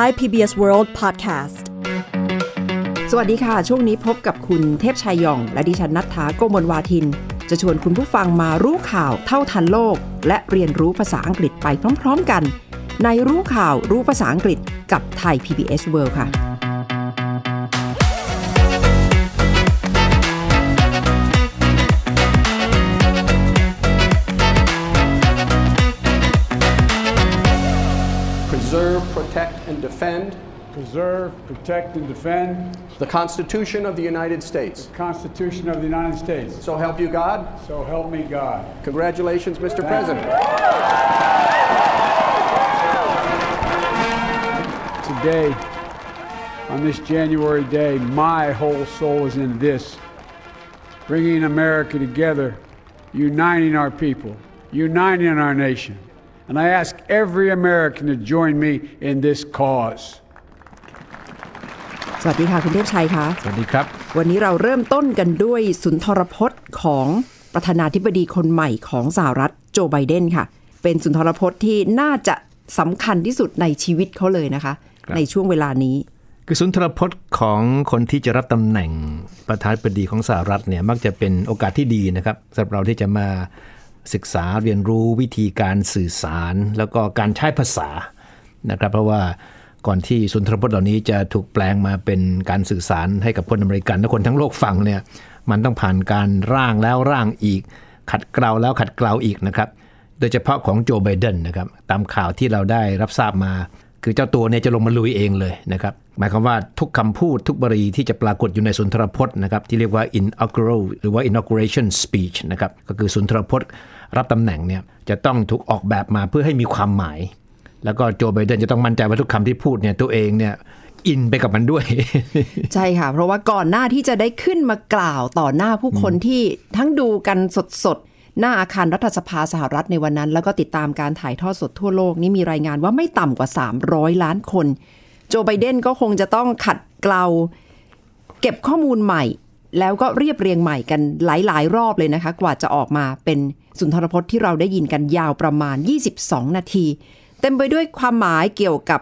Thai PBS World Podcast สวัสดีค่ะ ช่วงนี้พบกับคุณเทพชัยยอง และดิฉันนัทธาโกมลวาทิน จะชวนคุณผู้ฟังมารู้ข่าวเท่าทันโลก และเรียนรู้ภาษาอังกฤษไปพร้อม ๆ กัน ในรู้ข่าวรู้ภาษาอังกฤษกับไทย PBS World ค่ะ protect, and defend preserve, protect, and defend the Constitution of the United States. the Constitution of the United States. So help you God. So help me God. Congratulations, Mr. President. Today, on this January day, my whole soul is in this bringing America together, uniting our people, uniting our nation. And I ask every American to join me in this cause. สวัสดีค่ะ คุณเทพชัยคะสวัสดีครับ วันนี้เราเริ่มต้นกันด้วยสุนทรพจน์ของประธานาธิบดีคนใหม่ของสหรัฐโจไบเดนค่ะ เป็นสุนทรพจน์ที่น่าจะสำคัญที่สุดในชีวิตเขาเลยนะคะครับในช่วงเวลานี้ คือสุนทรพจน์ของคนที่จะรับตำแหน่งประธานาธิบดีของสหรัฐเนี่ยมักจะเป็นโอกาสที่ดีนะครับสำหรับเราที่จะมา ศึกษาเรียนรู้วิธีการสื่อสาร แล้วก็การใช้ภาษานะครับ เพราะว่าก่อนที่สุนทรพจน์เหล่านี้จะถูกแปลงมาเป็นการสื่อสารให้กับคนอเมริกันและคนทั้งโลกฟังเนี่ยมันต้องผ่านการร่างแล้วร่างอีก ขัดเกลาแล้วขัดเกลาอีกนะครับโดยเฉพาะของโจไบเดนนะครับตามข่าวที่เราได้รับทราบมา คือเจ้าตัวเนี่ยจะลงมาลุยเองเลยนะครับหมายความว่าทุกคำพูดทุกบรีที่จะปรากฏอยู่ในสุนทรพจน์นะครับที่เรียกว่า inaugural หรือว่า inauguration speech นะครับก็คือสุนทรพจน์ รับตำแหน่งเนี่ยจะต้องถูกออกแบบมาเพื่อให้มีความหมาย แล้วก็โจไบเดนจะต้องมั่นใจว่าทุกคำที่พูดเนี่ยตัวเองเนี่ยอินไปกับมันด้วย ใช่ค่ะ เพราะว่าก่อนหน้าที่จะได้ขึ้นมากล่าวต่อหน้าผู้คนที่ทั้งดูกันสดๆ หน้าอาคารรัฐสภาสหรัฐในวันนั้น แล้วก็ติดตามการถ่ายทอดสดทั่วโลกนี่มีรายงานว่าไม่ต่ำกว่า 300 ล้านคน โจไบเดนก็คงจะต้องขัดเกลา เก็บข้อมูลใหม่ แล้วก็เรียบเรียงใหม่กันหลาย ๆ รอบเลยนะคะ กว่าจะออกมาเป็น สุนทรพจน์ที่เราได้ยินกันยาวประมาณ 22 นาที เต็มไปด้วยความหมายเกี่ยวกับ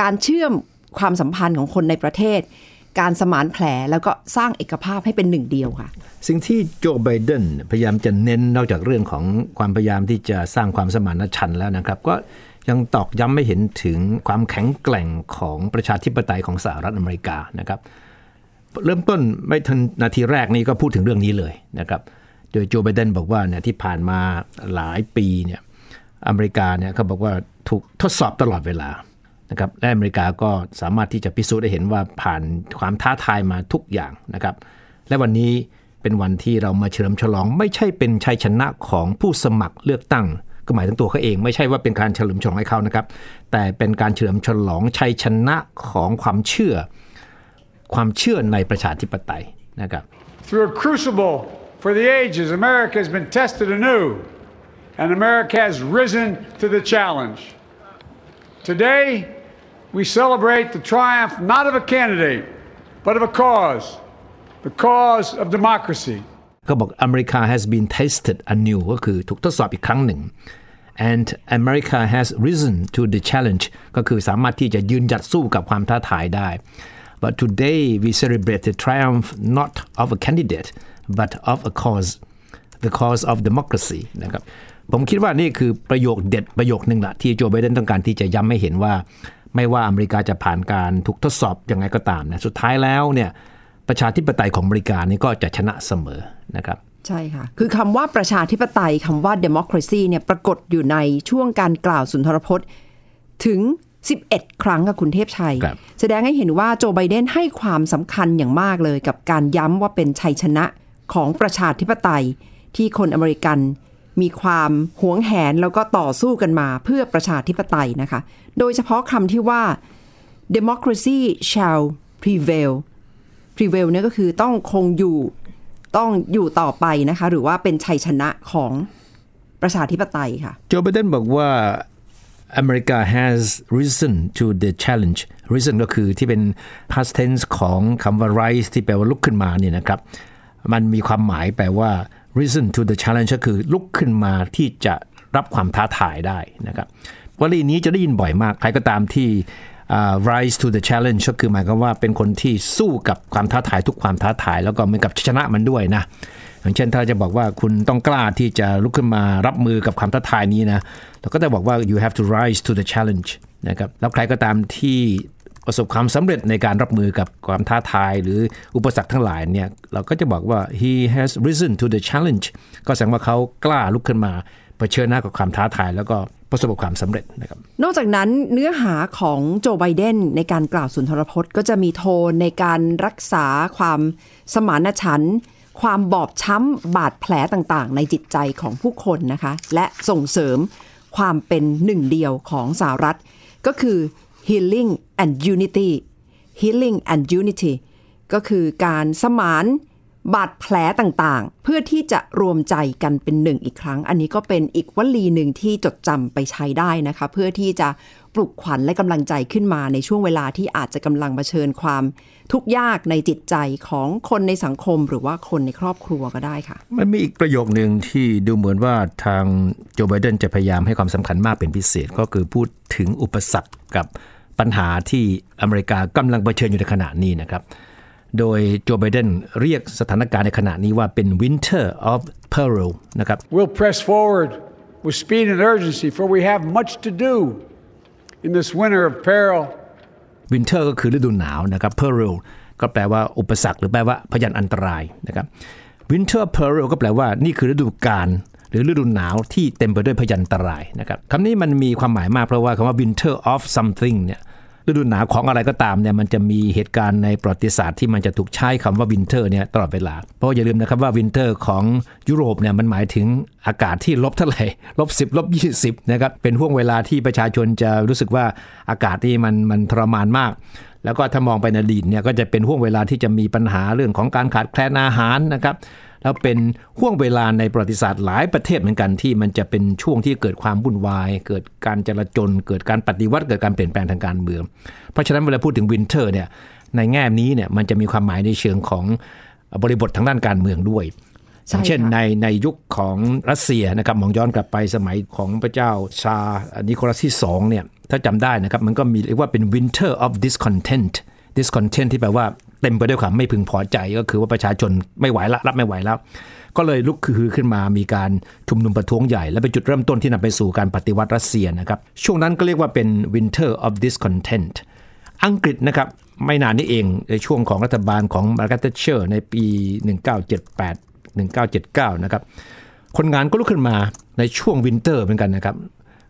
การเชื่อมความสัมพันธ์ของคนในประเทศ การสมานแผลแล้วก็สร้างเอกภาพให้เป็นหนึ่งเดียวค่ะ สิ่งที่โจไบเดนพยายามจะเน้นนอกจากเรื่องของความพยายามที่จะสร้างความสมานฉันท์แล้วนะครับ ก็ยังตอกย้ำไม่เห็นถึงความแข็งแกร่งของประชาธิปไตยของสหรัฐอเมริกานะครับ เริ่มต้นไม่ทันนาทีแรกนี้ก็พูดถึงเรื่องนี้เลยนะครับ โดยโจไบเดนบอกว่าเนี่ยที่ผ่านมาหลายปีเนี่ยอเมริกาเนี่ยเขาบอกว่าถูกทดสอบตลอดเวลานะครับและอเมริกาก็สามารถที่จะพิสูจน์ได้เห็นว่าผ่านความท้าทายมาทุกอย่างนะครับ และวันนี้เป็นวันที่เรามาเฉลิมฉลอง ไม่ใช่เป็นชัยชนะของผู้สมัครเลือกตั้ง ก็หมายถึงตัวเขาเอง ไม่ใช่ว่าเป็นการเฉลิมฉลองให้เขานะครับ แต่เป็นการเฉลิมฉลองชัยชนะของความเชื่อ ความเชื่อในประชาธิปไตยนะครับ Through a crucible for the ages, America has been tested anew, and America has risen to the challenge. Today, we celebrate the triumph not of a candidate, but of a cause the cause of democracy. ก็บอก America has been tested anew ก็คือถูกทดสอบอีกครั้งหนึ่ง and America has risen to the challenge ก็คือสามารถที่จะยืนหยัดสู้กับความท้าทายได้ but today we celebrate the triumph not of a candidate but of a cause the cause of democracy นะครับผมคิดว่านี่คือประโยคเด็ดประโยคหนึ่งละที่โจไบเดนต้องการที่จะย้ำให้เห็นว่า ไม่ว่าอเมริกาจะผ่านการถูกทดสอบยังไงก็ตามนะสุดท้ายแล้วเนี่ยประชาธิปไตยของอเมริกานี่ก็จะชนะเสมอนะครับใช่ค่ะ คือคำว่าประชาธิปไตยคำว่า democracy เนี่ยปรากฏอยู่ในช่วงการกล่าวสุนทรพจน์ ถึง 11 ครั้งกับคุณเทพชัยครับแสดงให้เห็นว่าโจไบเดนให้ความสำคัญอย่างมากเลยกับการย้ำว่าเป็นชัยชนะ ของประชาธิปไตย ที่คนอเมริกันมีความหวงแหนแล้วก็ต่อสู้กันมาเพื่อประชาธิปไตยนะคะ โดยเฉพาะคำที่ว่า democracy shall prevail prevail เนี่ยก็คือต้องคงอยู่ต้องอยู่ต่อไปนะคะ หรือว่าเป็นชัยชนะของประชาธิปไตยค่ะโจไบเดนบอกว่า America has risen to the challenge risen ก็คือที่เป็น past tense ของคำว่า rise ที่แปลว่าลุกขึ้นมาเนี่ยนะครับ มันมีความหมายแปลว่า risen to the challenge ก็คือลุกขึ้นมาที่จะรับความท้าทายได้นะครับวลีนี้จะได้ยินบ่อยมาก ใครก็ตามที่ rise to the challenge ก็คือหมายความว่าเป็นคนที่สู้กับความท้าทายทุกความท้าทาย แล้วก็เหมือนกับชนะมันด้วยนะอย่างเช่นถ้าจะบอกว่าคุณต้องกล้าที่จะลุกขึ้นมารับมือกับความท้าทายนี้นะเราก็จะบอกว่า you have to rise to the challenge นะครับแล้วใครก็ตามที่ ประสบความสำเร็จในการรับมือกับความท้าทายหรืออุปสรรคทั้งหลายเนี่ยเราก็จะบอกว่า he has risen to the challenge ก็แสดงว่าเขากล้าลุกขึ้นมาเผชิญหน้ากับความท้าทายแล้วก็ประสบความสำเร็จนะครับ นอกจากนั้นเนื้อหาของโจไบเดนในการกล่าวสุนทรพจน์ก็จะมีโทนในการรักษาความสมานฉันท์ความบอบช้ำบาดแผลต่างๆ ในจิตใจของผู้คนนะคะ และส่งเสริมความเป็นหนึ่งเดียวของสหรัฐ ก็คือ healing and unity healing and unity ก็คือการสมาน บาดแผลต่างๆ เพื่อที่จะรวมใจกันเป็นหนึ่งอีกครั้ง อันนี้ก็เป็นอีกวลีหนึ่งที่จดจำไปใช้ได้นะคะ เพื่อที่จะปลุกขวัญและกำลังใจขึ้นมาในช่วงเวลาที่อาจจะกำลังเผชิญความทุกข์ยากในจิตใจของคนในสังคมหรือว่าคนในครอบครัวก็ได้ค่ะ มันมีอีกประโยคหนึ่งที่ดูเหมือนว่าทางโจไบเดนจะพยายามให้ความสำคัญมากเป็นพิเศษก็คือพูดถึงอุปสรรคกับปัญหาที่อเมริกากำลังเผชิญอยู่ในขณะนี้นะครับ โดยโจไบเดนเรียกสถานการณ์ในขณะนี้ว่าเป็น winter of peril นะครับ We'll press forward with speed and urgency, for we have much to do in this winter of peril. winter ก็คือฤดูหนาวนะครับ peril ก็แปลว่าอุปสรรคหรือแปลว่าพยันอันตรายนะครับ winter peril ก็แปลว่านี่คือฤดูกาลหรือฤดูหนาวที่เต็มไปด้วยพยันตรายนะครับคำนี้มันมีความหมายมากเพราะว่าคำว่า winter of something เนี่ย ฤดูหนาวของอะไรก็ตามเนี่ยมันจะมีเหตุการณ์ในประวัติศาสตร์ที่มันจะถูกใช้คำว่า winter เนี่ยตลอดเวลา เพราะอย่าลืมนะครับว่า winter ของยุโรปเนี่ยมันหมายถึงอากาศที่ลบเท่าไหร่ลบ10ลบ20นะครับเป็นห่วงเวลาที่ประชาชนจะรู้สึกว่าอากาศนี่มันมันทรมานมากแล้วก็ถ้ามองไปในอดีตเนี่ยก็จะเป็นห่วงเวลาที่จะมีปัญหาเรื่องของการขาดแคลนอาหารนะครับ แล้วเป็นห่วงเวลาในประวัติศาสตร์หลายประเทศเหมือนกันที่มันจะเป็นช่วงที่เกิดความวุ่นวาย เกิดการจลาจลเกิดการปฏิวัติเกิดการเปลี่ยนแปลงทางการเมือง เพราะฉะนั้นเวลาพูดถึง winter เนี่ยในแง่นี้เนี่ยมันจะมีความหมายในเชิงของบริบททางด้านการเมืองด้วยใช่อย่างเช่นค่ะในในยุคของรัสเซียนะครับมองย้อนกลับไปสมัยของพระเจ้าซาร์นิโคลัสที่สองเนี่ยถ้าจำได้นะครับมันก็มีเรียกว่าเป็น winter of discontent discontent ที่แปลว่า เต็มไปด้วยความไม่พึงพอใจก็คือว่าประชาชนไม่ไหวละรับไม่ไหวแล้ว ก็เลยลุกคือขึ้นมามีการชุมนุมประท้วงใหญ่ และเป็นจุดเริ่มต้นที่นำไปสู่การปฏิวัติรัสเซียนะครับ ช่วงนั้นก็เรียกว่าเป็น winter of discontent อังกฤษนะครับไม่นานนี้เองในช่วงของรัฐบาลของมาร์กาเร็ตแทตเชอร์ในปี 1978 1979 นะครับ คนงานก็ลุกขึ้นมาในช่วง winter เหมือนกันนะครับ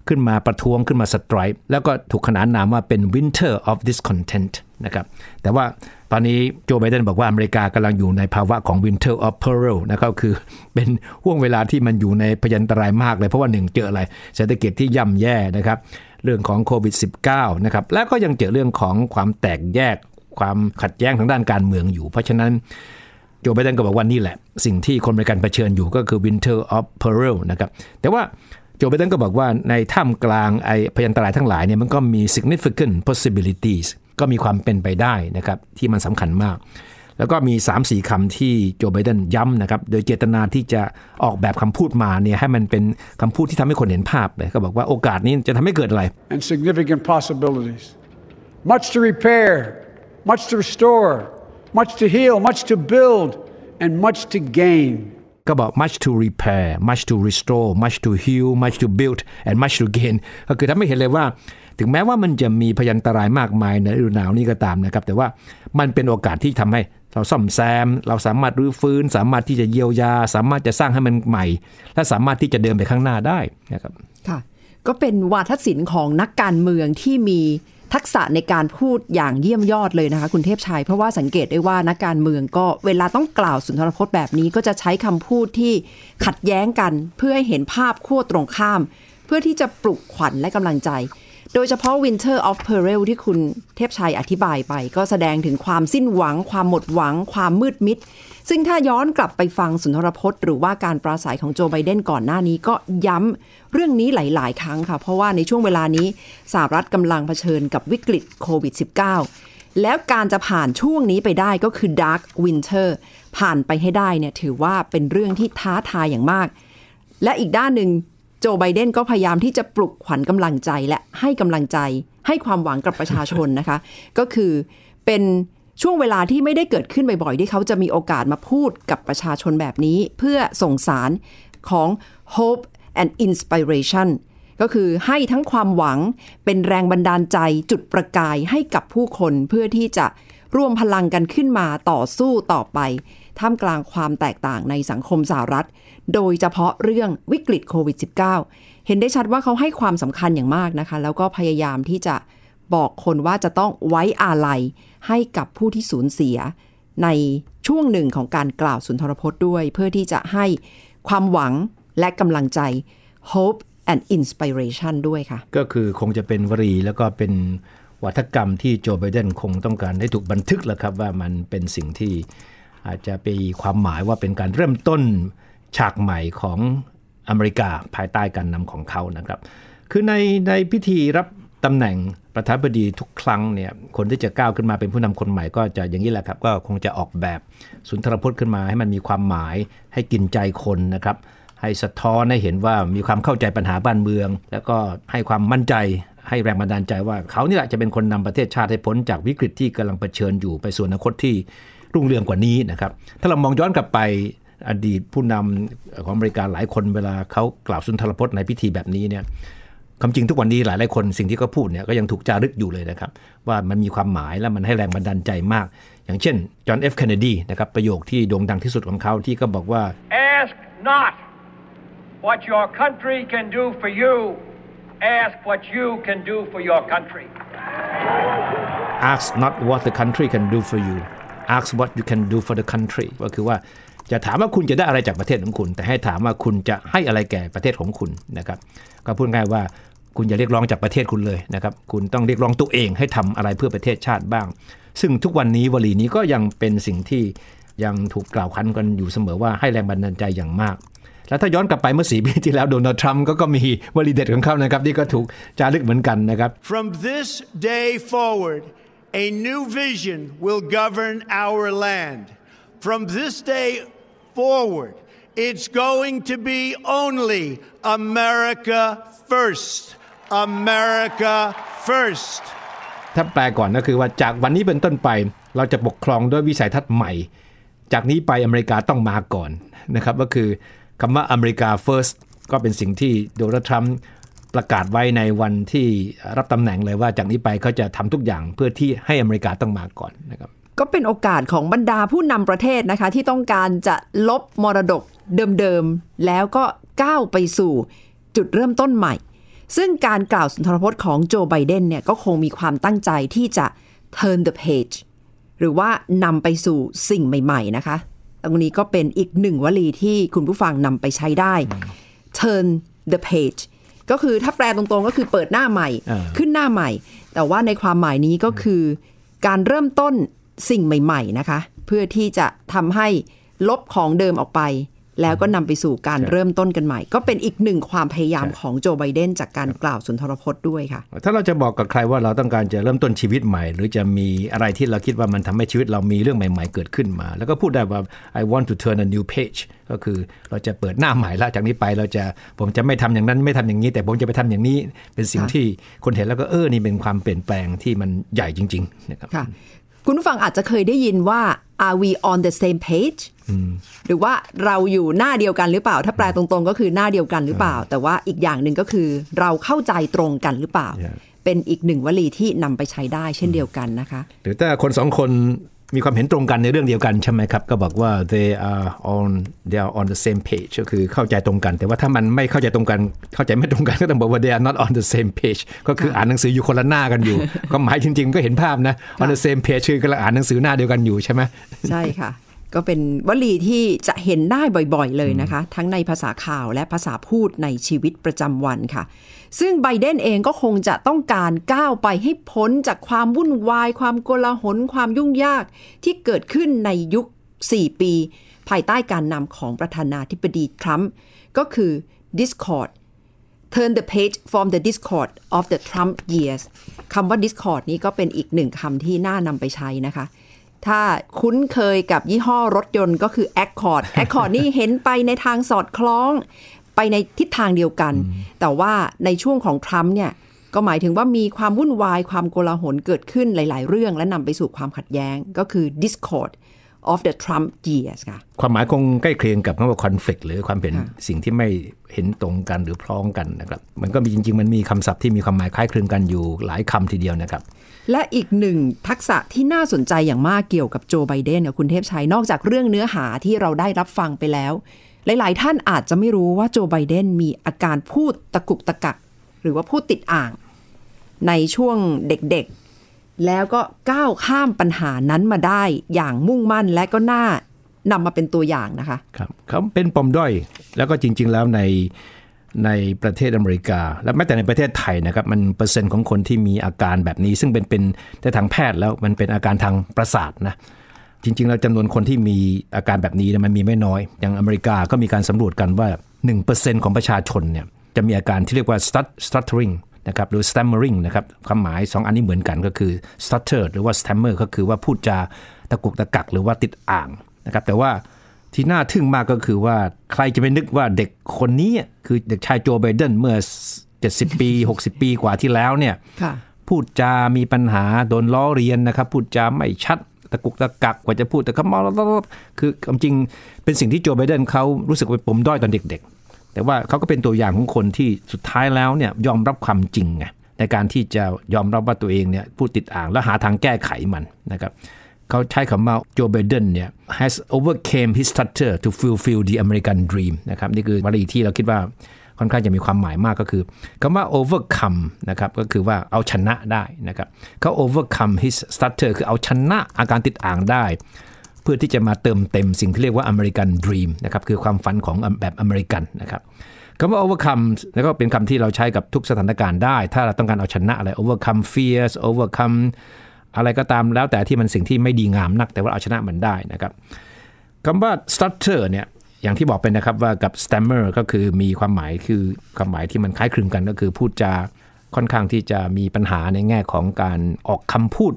ขึ้นมาประท้วงขึ้นมา strike แล้วก็ถูกขนานนามว่าเป็น winter of discontent นะครับแต่ว่าตอนนี้โจไบเดนบอกว่าอเมริกากำลังอยู่ในภาวะของ winter of peril นะครับคือเป็นห่วงเวลาที่มันอยู่ในพยันตรายมากเลย เพราะว่าหนึ่งเจออะไรเศรษฐกิจที่ย่ำแย่นะครับเรื่องของโควิด -19 นะครับแล้วก็ยังเจอเรื่องของความแตกแยกความขัดแย้งทางด้านการเมืองอยู่ เพราะฉะนั้นโจไบเดนก็บอกว่านี่แหละ สิ่งที่คนอเมริกันเผชิญอยู่ก็คือ winter of peril นะครับแต่ว่า โจไบเดนก็บอกว่าในท่ามกลางไอ้พยันตรายทั้งหลายเนี่ยมันก็มี significant possibilities ก็มีความเป็นไปได้นะครับที่มันสำคัญมาก แล้วก็มี 3-4คำที่โจไบเดนย้ำนะครับ โดยเจตนาที่จะออกแบบคำพูดมาเนี่ยให้มันเป็นคำพูดที่ทำให้คนเห็นภาพเลยก็บอกว่าโอกาสนี้จะทำให้เกิดอะไร and significant possibilities. Much to repair, much to restore, much to heal, much to build, and much to gain. ก็บอก much to repair much to restore much to heal much to build and much to gain ก็คือทำให้เห็นเลยว่า ถึงแม้ว่ามันจะมีพยันตรายมากมายในฤดูหนาวนี้ก็ตามนะครับ แต่ว่ามันเป็นโอกาสที่ทำให้เราซ่อมแซม เราสามารถรื้อฟื้น สามารถที่จะเยียวยา สามารถจะสร้างให้มันใหม่ และสามารถที่จะเดินไปข้างหน้าได้นะครับ ค่ะ ก็เป็นวาทศิลป์ของนักการเมืองที่มี ทักษะในการพูดอย่างเยี่ยมยอดเลยนะคะ คุณเทพชัย เพราะว่าสังเกตได้ว่านักการเมืองก็เวลาต้องกล่าวสุนทรพจน์แบบนี้ก็จะใช้คำพูดที่ขัดแย้งกัน เพื่อให้เห็นภาพขั้วตรงข้าม เพื่อที่จะปลุกขวัญและกำลังใจ โดยเฉพาะ Winter of Peril ที่คุณเทพชัยอธิบายไป ก็แสดงถึงความสิ้นหวัง ความหมดหวัง ความมืดมิด ซึ่งถ้าย้อนกลับไปฟังสุนทรพจน์ หรือว่าการปราศัยของโจไบเดนก่อนหน้านี้ก็ย้ำเรื่องนี้หลาย ๆ ครั้งค่ะ เพราะว่าในช่วงเวลานี้สหรัฐกำลังเผชิญกับวิกฤตโควิด -19 แล้วการจะผ่านช่วงนี้ไปได้ก็คือ Dark Winter ผ่านไปให้ได้เนี่ยถือว่าเป็นเรื่องที่ท้าทายอย่างมาก และอีกด้านหนึ่งโจไบเดนก็พยายามที่จะปลุกขวัญกำลังใจและให้กำลังใจให้ความหวังกับประชาชนนะคะ ก็คือเป็น ช่วงเวลาที่ไม่ได้เกิดขึ้นบ่อยๆ ที่เขาจะมีโอกาสมาพูดกับประชาชนแบบนี้ เพื่อส่งสารของ hope and inspiration ก็คือให้ทั้งความหวังเป็นแรงบันดาลใจจุดประกายให้กับผู้คนเพื่อที่จะร่วมพลังกันขึ้นมาต่อสู้ต่อไป ท่ามกลางความแตกต่างในสังคมสหรัฐ โดยเฉพาะเรื่องวิกฤตโควิด -19 เห็นได้ชัดว่าเขาให้ความสำคัญอย่างมากนะคะ แล้วก็พยายามที่จะบอกคนว่าจะต้องไว้อาลัย ให้กับผู้ที่สูญเสีย ในช่วงหนึ่งของการกล่าวสุนทรพจน์ด้วย เพื่อที่จะให้ความหวังและกำลังใจ hope and inspiration ด้วยค่ะ ก็คือคงจะเป็นวลีแล้วก็เป็นวัฒกรรมที่โจไบเดนคงต้องการให้ถูกบันทึกแล้วครับว่ามันเป็นสิ่งที่อาจจะเป็นความหมายว่าเป็นการเริ่มต้นฉากใหม่ของอเมริกาภายใต้การนำของเขานะครับ คือในในพิธีรับ ตำแหน่งประธานาธิบดีทุกครั้งเนี่ยคนที่จะก้าวขึ้นมาเป็นผู้นำคนใหม่ก็จะอย่างนี้แหละครับ ก็คงจะออกแบบสุนทรพจน์ขึ้นมาให้มันมีความหมายให้กินใจคนนะครับ ให้สะท้อนให้เห็นว่ามีความเข้าใจปัญหาบ้านเมือง แล้วก็ให้ความมั่นใจให้แรงบันดาลใจว่าเขานี่แหละจะเป็นคนนำประเทศชาติให้พ้นจากวิกฤตที่กำลังเผชิญอยู่ไปสู่อนาคตที่รุ่งเรืองกว่านี้นะครับถ้าเรามองย้อนกลับไปอดีตผู้นำของอเมริกาหลายคนเวลาเขากล่าวสุนทรพจน์ในพิธีแบบนี้เนี่ย ความจริงทุกวันนี้หลายหลายคนสิ่งที่เขาพูดเนี่ยก็ยังถูกจารึกอยู่เลยนะครับ ว่ามันมีความหมายและมันให้แรงบันดาลใจมาก อย่างเช่นจอห์นเอฟเคนเนดีนะครับประโยคที่โด่งดังที่สุดของเขาที่ก็บอกว่า Ask not what your country can do for you. Ask what you can do for your country. ask not what the country can do for you ask what you can do for the country ก็คือว่าจะถามว่าคุณจะได้อะไรจากประเทศของคุณ แต่ให้ถามว่าคุณจะให้อะไรแก่ประเทศของคุณนะครับ ก็พูดง่ายว่า คุณอย่าเรียกร้องจากประเทศคุณเลยนะครับ คุณต้องเรียกร้องตัวเองให้ทำอะไรเพื่อประเทศชาติบ้าง ซึ่งทุกวันนี้วลีนี้ก็ยังเป็นสิ่งที่ยังถูกกล่าวคันกันอยู่เสมอว่าให้แรงบันดาลใจอย่างมาก แล้วถ้าย้อนกลับไปเมื่อสี่ปีที่แล้วโดนัลด์ทรัมป์ก็ก็มีวลีเด็ดของเขานะครับที่ก็ถูกจารึกเหมือนกันนะครับ From this day forward, a new vision will govern our land. From this day forward, it's going to be only America first. America first. ถ้าแปลก่อนก็คือว่าจากวันนี้เป็นต้นไป เราจะปกครองด้วยวิสัยทัศน์ใหม่ จากนี้ไปอเมริกาต้องมาก่อนนะครับ ก็คือคำว่าอเมริกา first ก็เป็นสิ่งที่โดนัลด์ทรัมป์ประกาศไว้ในวันที่รับตำแหน่งเลยว่าจากนี้ไปเขาจะทำทุกอย่างเพื่อที่ให้อเมริกาต้องมาก่อนนะครับก็เป็นโอกาสของบรรดาผู้นำประเทศนะคะ ที่ต้องการจะลบมรดกเดิมๆ แล้วก็ก้าวไปสู่จุดเริ่มต้นใหม่ ซึ่งการกล่าวสุนทรพจน์ของโจไบเดนเนี่ยก็คงมีความตั้งใจที่จะ turn the page หรือว่านำไปสู่สิ่งใหม่ ๆ นะคะตรงนี้ก็เป็นอีกหนึ่งวลีที่คุณผู้ฟังนำไปใช้ได้ turn the page ก็คือถ้าแปลตรงๆก็คือเปิดหน้าใหม่อ่าขึ้นหน้าใหม่ แต่ว่าในความหมายนี้ก็คือ การเริ่มต้นสิ่งใหม่ ๆ นะคะ เพื่อที่จะทำให้ลบของเดิมออกไป แล้วก็นำไปสู่การเริ่มต้นกันใหม่ ก็เป็นอีกหนึ่งความพยายามของโจไบเดนจากการกล่าวสุนทรพจน์ด้วยค่ะ ถ้าเราจะบอกกับใครว่าเราต้องการจะเริ่มต้นชีวิตใหม่ หรือจะมีอะไรที่เราคิดว่ามันทำให้ชีวิตเรามีเรื่องใหม่ ๆ เกิดขึ้นมา แล้วก็พูดได้ว่า I want to turn a new page ก็คือเราจะเปิดหน้าใหม่แล้วจากนี้ไปเราจะผมจะไม่ทำอย่างนั้นไม่ทำอย่างนี้ แต่ผมจะไปทำอย่างนี้เป็นสิ่งที่คนเห็นแล้วก็เออนี่เป็นความเปลี่ยนแปลงที่มันใหญ่จริงๆนะครับ ค่ะคุณผู้ฟังอาจจะเคยได้ยินว่า are we on the same page หรือว่าเราอยู่หน้าเดียวกันหรือเปล่า ถ้าแปลตรงๆ ก็คือหน้าเดียวกันหรือเปล่า แต่ว่าอีกอย่างหนึ่งก็คือ เราเข้าใจตรงกันหรือเปล่าใช่เป็นอีกหนึ่งวลีที่นำไปใช้ได้เช่นเดียวกันนะคะ หรือถ้าคนสองคน มีความเห็นตรงกันในเรื่องเดียวกันใช่ไหมครับ ก็บอกว่า they are on they are on the same page ก็คือเข้าใจตรงกัน แต่ว่าถ้ามันไม่เข้าใจตรงกัน เข้าใจไม่ตรงกันก็ต้องบอกว่า they are not on the same page ก็คืออ่านหนังสืออยู่คนละหน้ากันอยู่ก็หมายจริง ๆ ก็เห็นภาพนะ on the same page คือกำลังอ่านหนังสือหน้าเดียวกันอยู่ใช่ไหมใช่ค่ะ ก็เป็นวลีที่จะเห็นได้บ่อยๆเลยนะคะ ทั้งในภาษาข่าวและภาษาพูดในชีวิตประจำวันค่ะ ซึ่งไบเดนเองก็คงจะต้องการก้าวไปให้พ้นจากความวุ่นวาย ความโกลาหลความยุ่งยากที่เกิดขึ้นในยุค 4 ปี ภายใต้การนำของประธานาธิบดีทรัมป์ก็คือ Discord turn the page from the discord of the Trump years คำว่า discord นี้ก็เป็นอีกหนึ่งคำที่น่านำไปใช้นะคะ ถ้าคุ้นเคยกับยี่ห้อรถยนต์ก็คือ Accord Accord นี่เห็นไปในทางสอดคล้องไปไปในทิศทางเดียวกัน แต่ว่าในช่วงของทรัมป์เนี่ยก็หมายถึงว่ามีความวุ่นวายความโกลาหลเกิดขึ้นหลาย ๆ เรื่องและนำไปสู่ความขัดแย้งก็คือ discord of the Trump years ค่ะ ความหมายคงใกล้เคียงกับคำว่า conflict หรือความเป็นค่ะสิ่งที่ไม่เห็นตรงกันหรือพร้องกันนะครับ มันก็มีจริง ๆ มันมีคำศัพท์ที่มีความหมายคล้ายคลึงกันอยู่หลายคำทีเดียวนะครับ และอีกหนึ่งทักษะที่น่าสนใจอย่างมากเกี่ยวกับโจไบเดนกับคุณเทพชัย นอกจากเรื่องเนื้อหาที่เราได้รับฟังไปแล้ว หลาย ๆ ท่านอาจจะไม่รู้ว่าโจไบเดนมีอาการพูดตะกุกตะกักหรือว่าพูดติดอ่าง ในช่วงเด็กๆ แล้วก็ก้าวข้ามปัญหานั้นมาได้อย่างมุ่งมั่นและก็น่านำมาเป็นตัวอย่างนะคะ ครับเขาเป็นปมด้อย แล้วก็จริง ๆ แล้วในในประเทศอเมริกา และแม้แต่ในประเทศไทยนะครับ มันเปอร์เซ็นต์ของคนที่มีอาการแบบนี้ ซึ่งเป็นเป็นแต่ทางแพทย์แล้วมันเป็นอาการทางประสาทนะจริง ๆ แล้วจำนวนคนที่มีอาการแบบนี้มันมีไม่น้อย อย่างอเมริกาก็มีการสำรวจกันว่า 1%ของประชาชนเนี่ยจะมีอาการที่เรียกว่า stuttering นะครับหรือ stammering นะครับความหมาย 2 อันนี้เหมือนกันก็คือ stutter หรือว่า stammer ก็คือว่าพูดจาตะกุกตะกักหรือว่าติดอ่างนะครับแต่ว่าที่น่าทึ่งมากก็คือว่าใครจะไปนึกว่าเด็กคนนี้คือเด็กชายโจไบเดนเมื่อ 70 ปี 60 ปีกว่าที่แล้วเนี่ยค่ะพูดจามีปัญหาโดนล้อเรียนนะครับพูดจาไม่ชัดตะกุกตะกักกว่าจะพูดแต่เขามาคือความจริงเป็นสิ่งที่โจไบเดนเขารู้สึกว่าปมด้อยตอนเด็กๆ แต่ว่าเขาก็เป็นตัวอย่างของคนที่สุดท้ายแล้วเนี่ยยอมรับความจริงไงในการที่จะยอมรับว่าตัวเองเนี่ยพูดติดอ่างแล้วหาทางแก้ไขมันนะครับเขาใช้คำว่าโจไบเดนเนี่ย has overcame his stutter to fulfill the American dream นะครับนี่คือวลีที่เราคิดว่าค่อนข้างจะมีความหมายมากก็คือคำว่า overcome นะครับก็คือว่าเอาชนะได้นะครับเขา overcome his stutter คือเอาชนะอาการติดอ่างได้ เพื่อที่จะมาเติมเต็มสิ่งที่เรียกว่า American Dream นะครับคือความฝันของแบบอเมริกันนะครับคำว่า overcome แล้วก็เป็นคำที่เราใช้กับทุกสถานการณ์ได้ ถ้าเราต้องการเอาชนะอะไร overcome fears overcome อะไรก็ตามแล้วแต่ที่มันสิ่งที่ไม่ดีงามนัก แต่ว่าเอาชนะมันได้นะครับคำว่า stutter เนี่ยอย่างที่บอกเป็นนะครับว่ากับ stammer ก็คือมีความหมายคือความหมายที่มันคล้ายคลึงกันก็คือพูดจาค่อนข้างที่จะมีปัญหาในแง่ของการออกคำพูด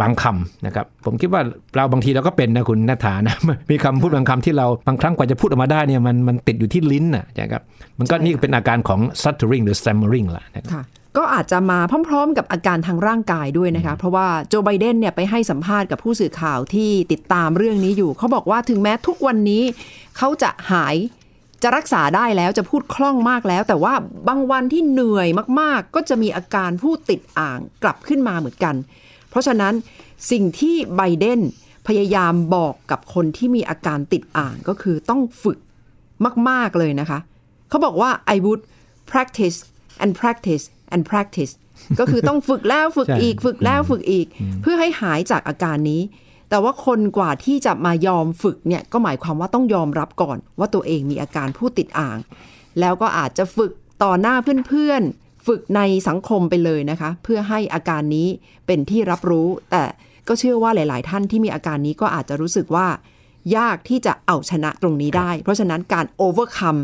บางคำนะครับผมคิดว่าเราบางทีเราก็เป็นนะคุณนัฐานะมีคำพูดบางคำที่เราบางครั้งกว่าจะพูดออกมาได้เนี่ยมันมันติดอยู่ที่ลิ้นนะนะครับมันก็นี่เป็นอาการของ stuttering หรือ stammering ละนะครับค่ะก็อาจจะมาพร้อม ๆ กับอาการทางร่างกายด้วยนะคะ เพราะว่าโจไบเดนเนี่ยไปให้สัมภาษณ์กับผู้สื่อข่าวที่ติดตามเรื่องนี้อยู่ เขาบอกว่าถึงแม้ทุกวันนี้ เขาจะหายจะรักษาได้แล้วจะพูดคล่องมากแล้ว แต่ว่าบางวันที่เหนื่อยมากๆ ก็จะมีอาการพูดติดอ่างกลับขึ้นมาเหมือนกันเพ ราะฉะนั้นสิ่งที่ไบเดนพยายามบอกกับคนที่มีอาการติดอ่างก็คือต้องฝึกมาก ๆ เลยนะคะ เขาบอกว่า I would practice and practice and practice ก็คือต้องฝึกแล้วฝึกใช่อีก ฝึกแล้วฝึกอีก เพื่อให้หายจากอาการนี้ แต่ว่าคนกว่าที่จะมายอมฝึกเนี่ย ก็หมายความว่าต้องยอมรับก่อน ว่าตัวเองมีอาการพูดติดอ่าง แล้วก็อาจจะฝึกต่อหน้าเพื่อนๆ ฝึกในสังคมไปเลยนะคะ เพื่อให้อาการนี้เป็นที่รับรู้ แต่ก็เชื่อว่าหลาย ๆ ท่านที่มีอาการนี้ก็อาจจะรู้สึกว่า ยากที่จะเอาชนะตรงนี้ได้ เพราะฉะนั้นการ overcome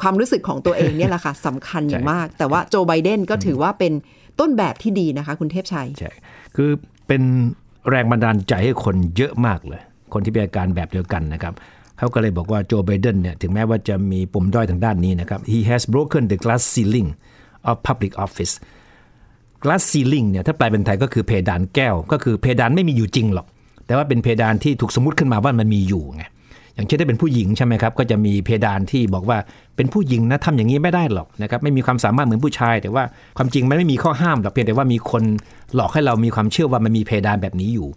ความรู้สึกของตัวเองเนี่ยแหละค่ะสำคัญอย่างมาก แต่ว่าโจไบเดนก็ถือว่าเป็นต้นแบบที่ดีนะคะ คุณเทพชัยใช่คือเป็นแรงบันดาลใจให้คนเยอะมากเลย คนที่มีอาการแบบเดียวกันนะครับเขาก็เลยบอกว่าโจไบเดนเนี่ยถึงแม้ว่าจะมีปมด้อยทางด้านนี้นะครับ he has broken the glass ceiling of public office glass ceiling เนี่ยถ้าแปลเป็นไทยก็คือเพดานแก้ว ก็คือเพดานไม่มีอยู่จริงหรอก แต่ว่าเป็นเพดานที่ถูกสมมติขึ้นมาว่ามันมีอยู่ไงอย่างเช่นถ้าเป็นผู้หญิงใช่ไหมครับก็จะมีเพดานที่บอกว่าเป็นผู้หญิงนะทำอย่างนี้ไม่ได้หรอกนะครับไม่มีความสามารถเหมือนผู้ชาย แต่ว่าความจริงมันไม่มีข้อห้ามหรอกเพียงแต่ว่ามีคนหลอกให้เรามีความเชื่อว่ามันมีเพดานแบบนี้อยู่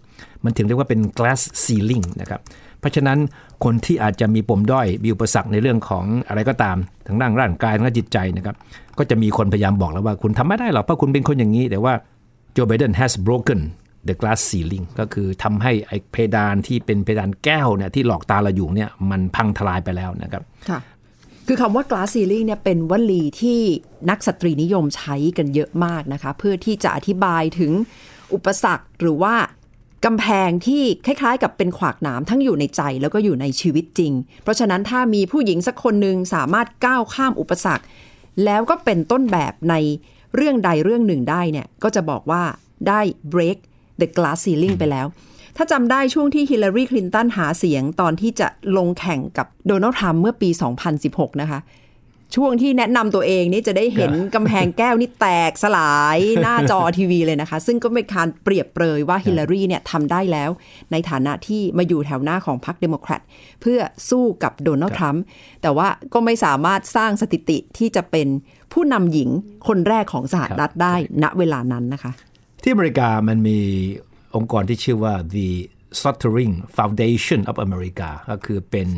มันถึงเรียกว่าเป็น glass ceiling นะครับ เพราะฉะนั้นคนที่อาจจะมีปมด้อยมีอุปสรรคในเรื่องของอะไรก็ตามทางด้านร่างกายทางด้านจิตใจนะครับก็จะมีคนพยายามบอกแล้วว่าคุณทำไม่ได้หรอกเพราะคุณเป็นคนอย่างนี้ แต่ว่า Joe Biden has broken the glass ceiling ก็คือทำให้ไอ้เพดานที่เป็นเพดานแก้วเนี่ยที่หลอกตาเราอยู่เนี่ยมันพังทลายไปแล้วนะครับค่ะคือคำว่า glass ceiling เนี่ยเป็นวลีที่นักสตรีนิยมใช้กันเยอะมากนะคะ เพื่อที่จะอธิบายถึงอุปสรรคหรือว่า กำแพงที่คล้ายๆ กับเป็นขวากหนามทั้งอยู่ในใจแล้วก็อยู่ในชีวิตจริง เพราะฉะนั้นถ้ามีผู้หญิงสักคนหนึ่งสามารถก้าวข้ามอุปสรรค แล้วก็เป็นต้นแบบในเรื่องใดเรื่องหนึ่งได้เนี่ยก็จะบอกว่าได้ break the glass ceiling ไปแล้ว ถ้าจำได้ช่วงที่ฮิลลารีคลินตันหาเสียงตอนที่จะลงแข่งกับโดนัลด์ทรัมป์เมื่อปี 2016 นะคะ ช่วงที่แนะนำตัวเองนี่จะได้เห็นกำแพงแก้วนี่แตกสลายหน้าจอทีวีเลยนะคะ ซึ่งก็เป็นการเปรียบเปรยว่าฮิลลารีเนี่ยทำได้แล้ว ในฐานะที่มาอยู่แถวหน้าของพรรคเดโมแครตเพื่อสู้กับโดนัลด์ทรัมป์แต่ว่าก็ไม่สามารถสร้างสถิติที่จะเป็นผู้นำหญิงคนแรกของสหรัฐได้ณเวลานั้นนะคะ ที่อเมริกามันมีองค์กรที่ชื่อว่า the Sottering Foundation of America ก็คือเป็น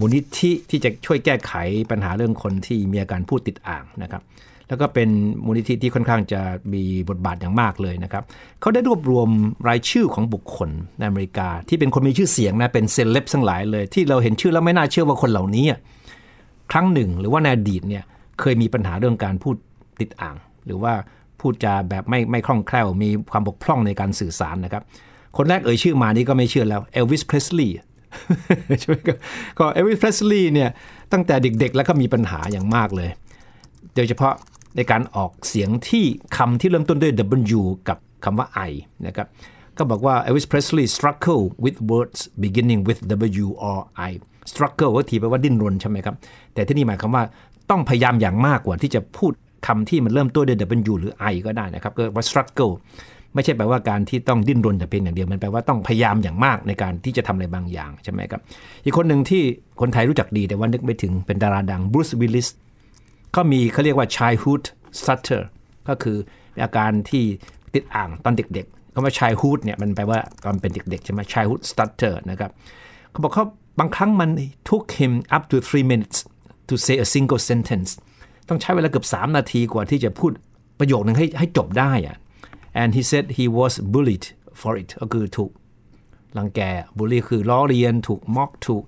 มูลนิธิที่จะช่วยแก้ไขปัญหาเรื่องคนที่มีอาการพูดติดอ่างนะครับ แล้วก็เป็นมูลนิธิที่ค่อนข้างจะมีบทบาทอย่างมากเลยนะครับเขาได้รวบรวมรายชื่อของบุคคลในอเมริกา ที่เป็นคนมีชื่อเสียงนะเป็นเซเลบทั้งหลายเลย ที่เราเห็นชื่อแล้วไม่น่าเชื่อว่าคนเหล่านี้ ครั้งหนึ่งหรือว่าในอดีตเนี่ยเคยมีปัญหาเรื่องการพูดติดอ่าง หรือว่าพูดจาแบบไม่ไม่คล่องแคล่วมีความบกพร่องในการสื่อสารนะครับคนแรกเอ่ยชื่อมานี่ก็ไม่เชื่อแล้วเอลวิสเพรสลีย์ ใช่ไหมครับก็เอวิสเพรสลีย์เนี่ยตั้งแต่เด็กๆ แล้วก็มีปัญหาอย่างมากเลย โดยเฉพาะในการออกเสียงที่คำที่เริ่มต้นด้วย W กับคำว่า I นะครับก็บอกว่า Elvis Presley struggle with words beginning with W or I struggle ก็ทีแปลว่าดิ้นรนใช่ไหมครับ แต่ที่นี่หมายความว่าต้องพยายามอย่างมากกว่าที่จะพูดคำที่มันเริ่มต้นด้วย W หรือ I ก็ได้นะครับก็ว่า struggle ไม่ใช่แปลว่าการที่ต้องดิ้นรนแต่เพียงอย่างเดียวมันแปลว่าต้องพยายามอย่างมากในการที่จะทำอะไรบางอย่างใช่ไหมครับ อีกคนหนึ่งที่คนไทยรู้จักดีแต่ว่านึกไม่ถึงเป็นดาราดังบรูซวิลลิสก็มีเขาเรียกว่า childhood stutter ก็คืออาการที่ติดอ่างตอนเด็กๆคำว่า childhood เนี่ยมันแปลว่าตอนเป็นเด็กๆใช่ไหม childhood stutter นะครับเขาบอกเขาบางครั้งมัน took him up to three minutes to say a single sentence ต้องใช้เวลาเกือบ 3 นาทีกว่าที่จะพูดประโยคนึงให้ให้จบได้อะ and he said he was bullied for it ก็คือถูกรังแกบูลลี่คือล้อเลียน ถูกม็อกถูก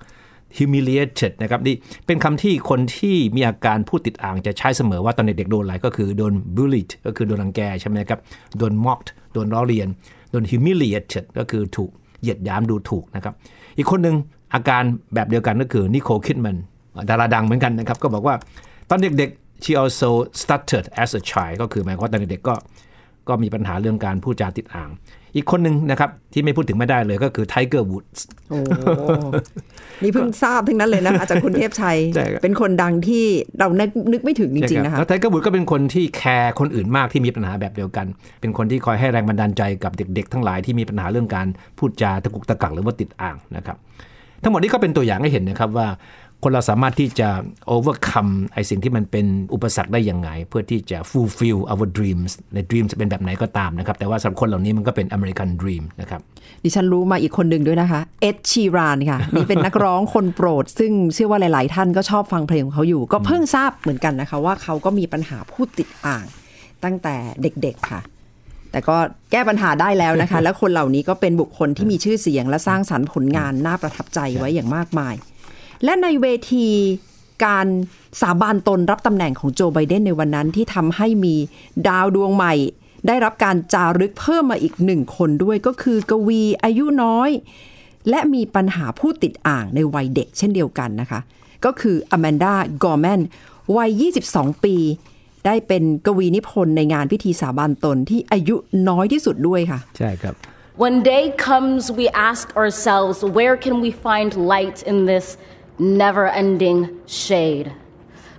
humiliated นะครับนี่เป็นคำที่คนที่มีอาการพูดติดอ่างจะใช้เสมอว่าตอนเด็กๆโดนอะไรก็คือโดน bullied ก็คือโดนรังแกใช่ไหมครับโดน mocked โดนล้อเลียน โดน humiliated ก็คือถูกเหยียดหยามดูถูกนะครับ อีกคนหนึ่งอาการแบบเดียวกันก็คือนิโคลคิดแมนดาราดังเหมือนกันนะครับ ก็บอกว่าตอนเด็กๆ she also stuttered as a child ก็คือหมายความว่าตอนเด็กๆก็ ก็มีปัญหาเรื่องการพูดจาติดอ่าง อีกคนหนึ่งนะครับที่ไม่พูดถึงไม่ได้เลยก็คือไทเกอร์วูดส์โอ้นี่เพิ่งทราบทั้งนั้นเลยนะคะจากคุณเทพชัยใช่ครับเป็นคนดังที่เรานึกนึกไม่ถึงจริงๆนะคะแล้วไทเกอร์วูดส์ก็เป็นคนที่ care คนอื่นมากที่มีปัญหาแบบเดียวกัน เป็นคนที่คอยให้แรงบันดาลใจกับเด็กๆ ทั้งหลายที่มีปัญหาเรื่องการพูดจาตะกุกตะกักหรือว่าติดอ่างนะครับทั้งหมดนี้ก็เป็นตัวอย่างให้เห็นนะครับว่า คนเราสามารถที่จะ overcome ไอสิ่งที่มันเป็นอุปสรรคได้ยังไง เพื่อที่จะ fulfill our dreams ใน dream จะเป็นแบบไหนก็ตามนะครับ แต่ว่าสำหรับคนเหล่านี้มันก็เป็น American dream นะครับ ดิฉันรู้มาอีกคนหนึ่งด้วยนะคะ เอ็ดชีรานค่ะ นี่เป็นนักร้องคนโปรด ซึ่งเชื่อว่าหลาย ๆ ท่านก็ชอบฟังเพลงของเขาอยู่ ก็เพิ่งทราบเหมือนกันนะคะ ว่าเขาก็มีปัญหาพูดติดอ่าง ตั้งแต่เด็ก ๆ ค่ะแต่ก็แก้ปัญหาได้แล้วนะคะ และคนเหล่านี้ก็เป็นบุคคลที่มีชื่อเสียง และสร้างสรรค์ผลงานน่าประทับใจไว้อย่างมากมาย และในเวทีการสาบานตนรับตำแหน่งของโจไบเดนในวันนั้นที่ทำให้มีดาวดวงใหม่ ได้รับการจารึกเพิ่มมาอีกหนึ่งคนด้วยก็คือกวีอายุน้อย และมีปัญหาพูดติดอ่างในวัยเด็กเช่นเดียวกันนะคะ ก็คืออแมนดากอร์แมนวัย 22 ปี ได้เป็นกวีนิพนธ์ในงานพิธีสาบานตนที่อายุน้อยที่สุดด้วยค่ะ ใช่ครับ When day comes, we ask ourselves, where can we find light in this never ending shade?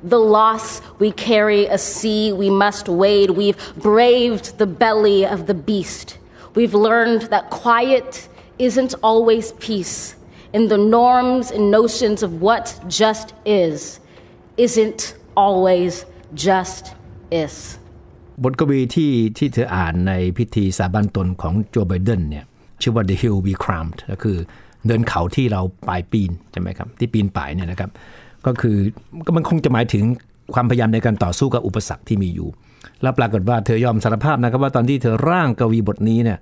The loss we carry, a sea we must wade. We've braved the belly of the beast. We've learned that quiet isn't always peace. In the norms and notions of what just is, isn't always just is. บทกวีที่ที่เธออ่านในพิธีสาบานตนของโจไบเดนเนี่ยชื่อว่า The Hill We Climbed ก็คือ เดินเขาที่เราปลายปีนใช่ไหมครับที่ปีนป่ายเนี่ยนะครับ ก็คือก็มันคงจะหมายถึงความพยายามในการต่อสู้กับอุปสรรคที่มีอยู่ แล้วปรากฏว่าเธอยอมสารภาพนะครับว่าตอนที่เธอร่างกวีบทนี้เนี่ย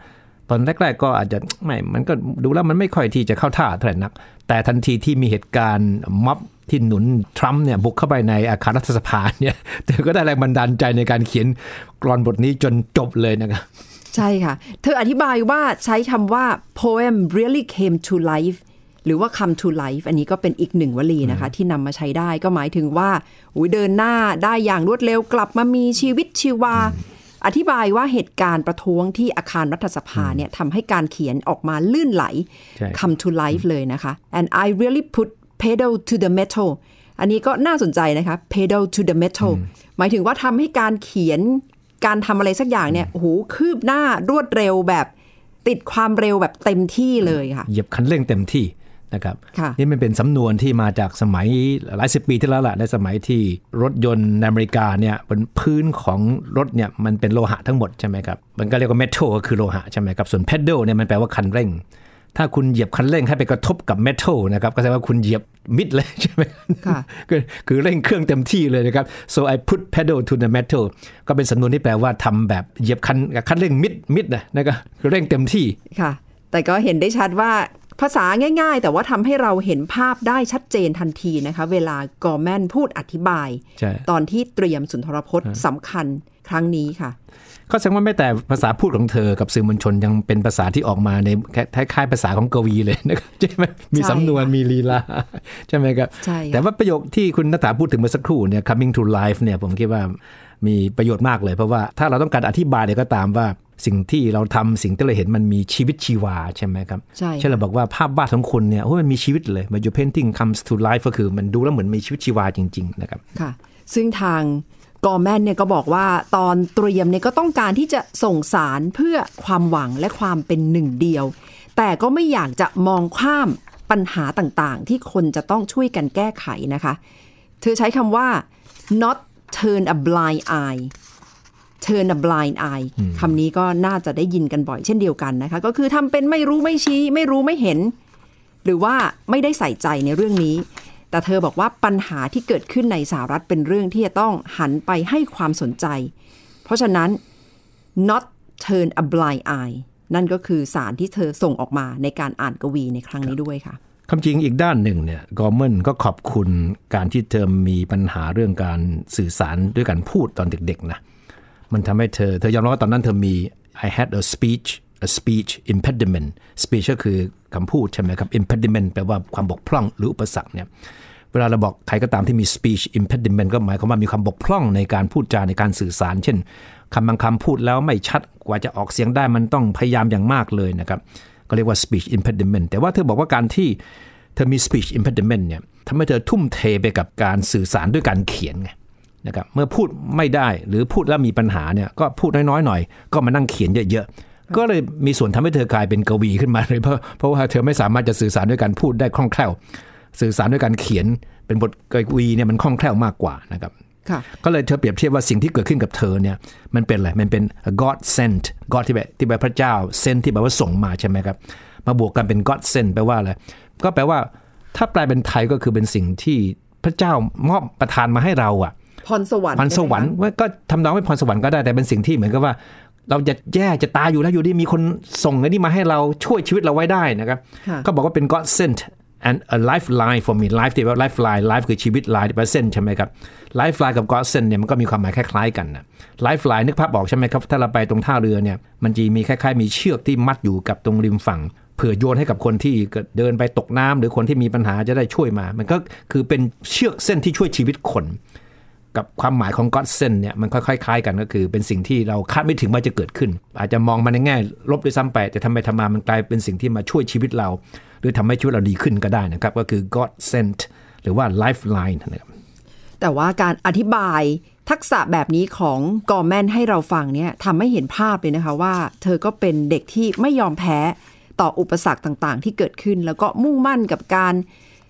ตอนแรกๆก็อาจจะไม่ มันก็ดูแล้วมันไม่ค่อยที่จะเข้าท่าเท่าไหร่นัก แต่ทันทีที่มีเหตุการณ์ม็อบที่หนุนทรัมป์เนี่ยบุกเข้าไปในอาคารรัฐสภาเนี่ยเธอก็ได้แรงบันดาลใจในการเขียนกรอนบทนี้จนจบเลยนะครับ ใช่ค่ะ เธออธิบายว่าใช้คำว่า poem really came to life หรือว่า come to life อันนี้ก็เป็นอีกหนึ่งวลีนะคะ ที่นำมาใช้ได้ก็หมายถึงว่าอุ๊ยเดินหน้าได้อย่างรวดเร็วกลับมามีชีวิตชีวา อธิบายว่าเหตุการณ์ประท้วงที่อาคารรัฐสภาเนี่ยทำให้การเขียนออกมาลื่นไหลใช่ come to life เลยนะคะ and I really put pedal to the metal อันนี้ก็น่าสนใจนะคะ pedal to the metal หมายถึงว่าทำให้การเขียน การทำอะไรสักอย่างเนี่ยโอ้โหคืบหน้ารวดเร็วแบบติดความเร็วแบบเต็มที่เลยค่ะ เหยียบคันเร่งเต็มที่นะครับค่ะนี่มันเป็นสำนวนที่มาจากสมัยหลายสิบปีที่แล้วล่ะในสมัยที่รถยนต์ในอเมริกาเนี่ยบนพื้นของรถเนี่ยมันเป็นโลหะทั้งหมดใช่ไหมครับมันก็เรียกว่าเมทัลก็คือโลหะใช่ไหมครับส่วน pedal เนี่ยมันแปลว่าคันเร่ง ถ้าคุณเหยียบคันเร่งให้ไปกระทบกับเมทัลนะครับก็แสดงว่าคุณเหยียบมิดเลยใช่ไหมค่ะคือคือเร่งเครื่องเต็มที่เลยนะครับ so I put pedal to the metal ก็เป็นสำนวนที่แปลว่าทำแบบเหยียบคันคันเร่งมิดมิดนะนะครับคือเร่งเต็มที่ค่ะ แต่ก็เห็นได้ชัดว่าภาษาง่ายๆ แต่ว่าทำให้เราเห็นภาพได้ชัดเจนทันทีนะคะ เวลากอร์แมนพูดอธิบายใช่ตอนที่เตรียมสุนทรพจน์สำคัญครั้งนี้ค่ะ ก็แสดงว่าไม่แต่ภาษาพูดของเธอกับสื่อมวลชนยังเป็นภาษาที่ออกมาในคล้ายๆภาษาของกวีเลยนะครับใช่ไหมมีสำนวนมีลีลาใช่ไหมครับใช่ค่ะแต่ว่าประโยคที่คุณนัฐาพูดถึงเมื่อสักครู่เนี่ย coming to life เนี่ยผมคิดว่ามีประโยชน์มากเลย เพราะว่าถ้าเราต้องการอธิบายเนี่ยก็ตามว่าสิ่งที่เราทำสิ่งที่เราเห็นมันมีชีวิตชีวาใช่ไหมครับใช่ค่ะเช่นเราบอกว่าภาพวาดของคุณเนี่ยโอ้ยมันมีชีวิตเลยมัน your painting comes to life ก็คือมันดูแล้วเหมือนมีชีวิตชีวาจริง ๆ นะครับค่ะซึ่งทาง กอร์แมนเนี่ยก็บอกว่าตอนเตรียมเนี่ยก็ต้องการที่จะส่งสารเพื่อความหวังและความเป็นหนึ่งเดียว แต่ก็ไม่อยากจะมองข้ามปัญหาต่างๆ ที่คนจะต้องช่วยกันแก้ไขนะคะ เธอใช้คำว่า not turn a blind eye turn a blind eye คำนี้ก็น่าจะได้ยินกันบ่อยเช่นเดียวกันนะคะ ก็คือทำเป็นไม่รู้ไม่ชี้ ไม่รู้ไม่เห็น หรือว่าไม่ได้ใส่ใจในเรื่องนี้ แต่เธอบอกว่าปัญหาที่เกิดขึ้นในสหรัฐเป็นเรื่องที่จะต้องหันไปให้ความสนใจ เพราะฉะนั้น not turn a blind eye นั่นก็คือสารที่เธอส่งออกมาในการอ่านกวีในครั้งนี้ด้วยค่ะคำจริงอีกด้านหนึ่งเนี่ยกอร์เมนก็ขอบคุณการที่เธอมีปัญหาเรื่องการสื่อสารด้วยการพูดตอนเด็กๆนะมันทำให้เธอ เธอยอมรับว่าตอนนั้นเธอมี I had a speech a speech impediment speech ก็คือคำพูดใช่ไหมครับ impediment แปลว่าความบกพร่องหรืออุปสรรคเนี่ย วลาเราบอกใครก็ตามที่มี speech impediment ก็หมายความว่ามีความบกพร่องในการพูดจาในการสื่อสาร เช่นคำบางคำพูดแล้วไม่ชัดกว่าจะออกเสียงได้มันต้องพยายามอย่างมากเลยนะครับ ก็เรียกว่า speech impediment แต่ว่าเธอบอกว่าการที่เธอมี speech impediment เนี่ยทำให้เธอทุ่มเทไปกับการสื่อสารด้วยการเขียนไงนะครับเมื่อพูดไม่ได้หรือพูดแล้วมีปัญหาเนี่ยก็พูดน้อยๆหน่อย ก็มานั่งเขียนเยอะๆก็เลยมีส่วนทำให้เธอกลายเป็นกวีขึ้นมาเลยเพราะเพราะว่าเธอไม่สามารถจะสื่อสารด้วยการพูดได้คล่องแคล่ว สื่อสารด้วยการเขียนเป็นบทกวีเนี่ยมันคล่องแคล่วมากกว่านะครับค่ะก็เลยเธอเปรียบเทียบว่าสิ่งที่เกิดขึ้นกับเธอเนี่ยมันเป็นอะไร มันเป็น God sent God ที่แบบที่แปลพระเจ้า sent ที่แปลว่าส่งมาใช่ไหมครับ มาบวกกันเป็น God sent แปลว่าอะไร ก็แปลว่าถ้าแปลเป็นไทยก็คือเป็นสิ่งที่พระเจ้ามอบประทานมาให้เราอะพรสวรรค์พรสวรรค์ใช่ไหมคะว่าก็ทำนองไม่พรสวรรค์ก็ได้แต่เป็นสิ่งที่เหมือนกับว่า เราจะแย่จะตายอยู่แล้วอยู่ดีมีคนส่งไอ้นี่มาให้เราช่วยชีวิตเราไว้ได้นะครับค่ะก็บอกว่าเป็น God sent and a lifeline for me life ที่ว่า lifeline life คือชีวิต line ที่แปล sent ใช่ไหมครับ lifeline กับ God sent เนี่ยมันก็มีความหมายคล้ายๆกันนะ lifeline นึกภาพออกใช่ไหมครับ ถ้าเราไปตรงท่าเรือเนี่ย มันจะมีคล้ายๆ มีเชือกที่มัดอยู่กับตรงริมฝั่ง เผื่อโยนให้กับคนที่เดินไปตกน้ำหรือคนที่มีปัญหาจะได้ช่วยมา มันก็คือเป็นเชือกเส้นที่ช่วยชีวิตคน กับความหมายของ God send เนี่ยมันค่อยๆคล้ายกันก็คือ เป็นสิ่งที่เราคาดไม่ถึงว่าจะเกิดขึ้น อาจจะมองมันในแง่ลบด้วยซ้ำไป แต่ทำไปทำมามันกลายเป็นสิ่งที่มาช่วยชีวิตเรา หรือทำให้ชีวิตเราดีขึ้นก็ได้นะครับ ก็คือ God sent หรือว่า lifeline นะครับแต่ว่าการอธิบายทักษะแบบนี้ของกอร์แมนให้เราฟังเนี่ยทำให้เห็นภาพเลยนะคะว่า เธอก็เป็นเด็กที่ไม่ยอมแพ้ต่ออุปสรรคต่างๆ ที่เกิดขึ้น แล้วก็มุ่งมั่นกับการ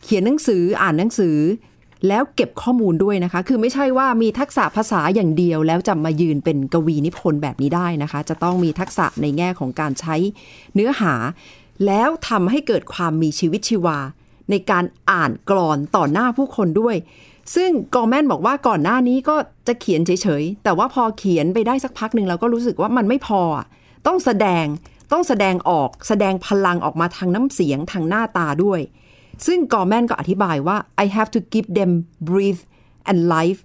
เขียนหนังสืออ่านหนังสือ แล้วเก็บข้อมูลด้วยนะคะ คือไม่ใช่ว่ามีทักษะภาษาอย่างเดียว แล้วจะมายืนเป็นกวีนิพนธ์แบบนี้ได้นะคะ จะต้องมีทักษะในแง่ของการใช้เนื้อหา แล้วทำให้เกิดความมีชีวิตชีวา ในการอ่านกรอนต่อหน้าผู้คนด้วย ซึ่งกอแมนบอกว่าก่อนหน้านี้ก็จะเขียนเฉยๆ แต่ว่าพอเขียนไปได้สักพักหนึ่งเราก็รู้สึกว่ามันไม่พอ ต้องแสดงต้องแสดงออกแสดงพลังออกมาทางน้ำเสียงทางหน้าตาด้วย ซึ่งกอแมนก็อธิบายว่า I have to give them breath and life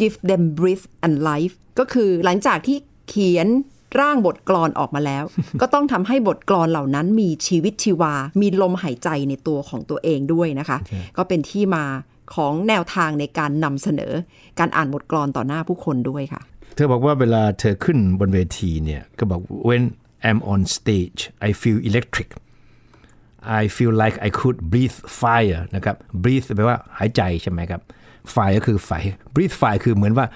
give them breath and life ก็คือหลังจากที่เขียน ร่างบทกลอนออกมาแล้ว ก็ต้องทำให้บทกลอนเหล่านั้นมีชีวิตชีวา มีลมหายใจในตัวของตัวเองด้วยนะคะ ก็เป็นที่มาของแนวทางในการนำเสนอ การอ่านบทกลอนต่อหน้าผู้คนด้วยค่ะ เธอบอกว่าเวลาเธอขึ้นบนเวทีเนี่ย ก็บอก when I'm on stage I feel electric I feel like I could breathe fire นะครับ breathe แปลว่าหายใจใช่ไหมครับ fire ก็คือไฟ breathe fire คือเหมือนว่า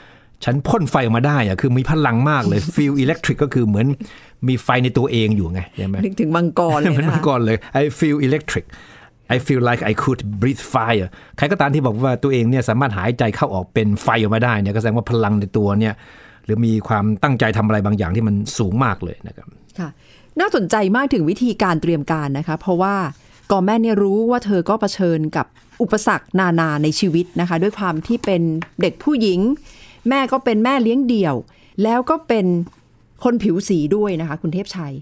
ฉันพ่นไฟออกมาได้อะคือมีพลังมากเลย feel electric ก็คือเหมือนมีไฟในตัวเองอยู่ไงใช่ไหมนึกถึงมังกรเลยมันนะมาคะก่อนเลย I feel electric I feel like I could breathe fire ใครก็ตามที่บอกว่าตัวเองเนี่ยสามารถหายใจเข้าออกเป็นไฟออกมาได้เนี่ยก็แสดงว่าพลังในตัวเนี่ยหรือมีความตั้งใจทำอะไรบางอย่างที่มันสูงมากเลยนะครับค่ะน่าสนใจมากถึงวิธีการเตรียมการนะคะ เพราะว่ากอแม่เนี่ยรู้ว่าเธอก็เผชิญกับอุปสรรคนานาในชีวิตนะคะ ด้วยความที่เป็นเด็กผู้หญิง แม่ก็เป็นแม่เลี้ยงเดี่ยว แล้วก็เป็นคนผิวสีด้วยนะคะ คุณเทพชัย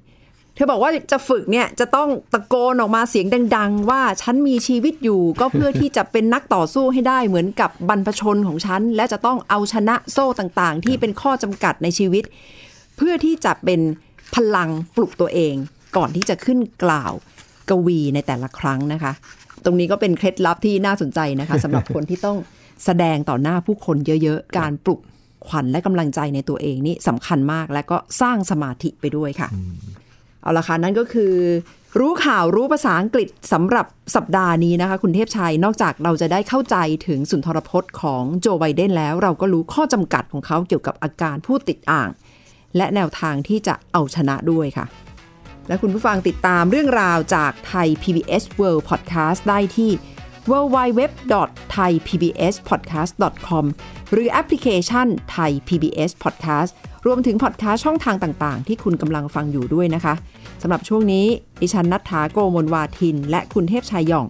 เธอบอกว่าจะฝึกเนี่ยจะต้องตะโกนออกมาเสียงดัง ๆ ว่าฉันมีชีวิตอยู่ ก็เพื่อที่จะเป็นนักต่อสู้ให้ได้เหมือนกับบรรพชนของฉัน และจะต้องเอาชนะโซ่ต่างๆ ที่เป็นข้อจำกัดในชีวิต เพื่อที่จะเป็นพลังปลุกตัวเอง ก่อนที่จะขึ้นกล่าวกวีในแต่ละครั้งนะคะ ตรงนี้ก็เป็นเคล็ดลับที่น่าสนใจนะคะสำหรับคนที่ต้อง แสดงต่อหน้าผู้คนเยอะๆ การปลุกขวัญและกำลังใจในตัวเองนี่สำคัญมากและก็สร้างสมาธิไปด้วยค่ะ เอาละค่ะนั่นก็คือ รู้ข่าวรู้ภาษาอังกฤษสำหรับสัปดาห์นี้นะคะ คุณเทพชัยนอกจากเราจะได้เข้าใจถึงสุนทรพจน์ของโจไบเดนแล้ว เราก็รู้ข้อจำกัดของเขาเกี่ยวกับอาการผู้ติดอ่าง และแนวทางที่จะเอาชนะด้วยค่ะและคุณผู้ฟังติดตามเรื่องราวจากไทย PBS World Podcast ได้ที่ www.thaipbspodcast.com หรือแอปพลิเคชัน Thai PBS Podcast รวมถึงพอดแคสต์ช่องทางต่างๆ ที่คุณกำลังฟังอยู่ด้วยนะคะสำหรับช่วงนี้ดิฉันนัทธาโกมลวาทิน และคุณเทพชายหย่อง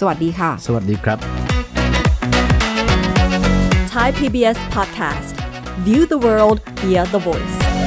สวัสดีค่ะ สวัสดีครับ Thai PBS podcast. View the world via the voice.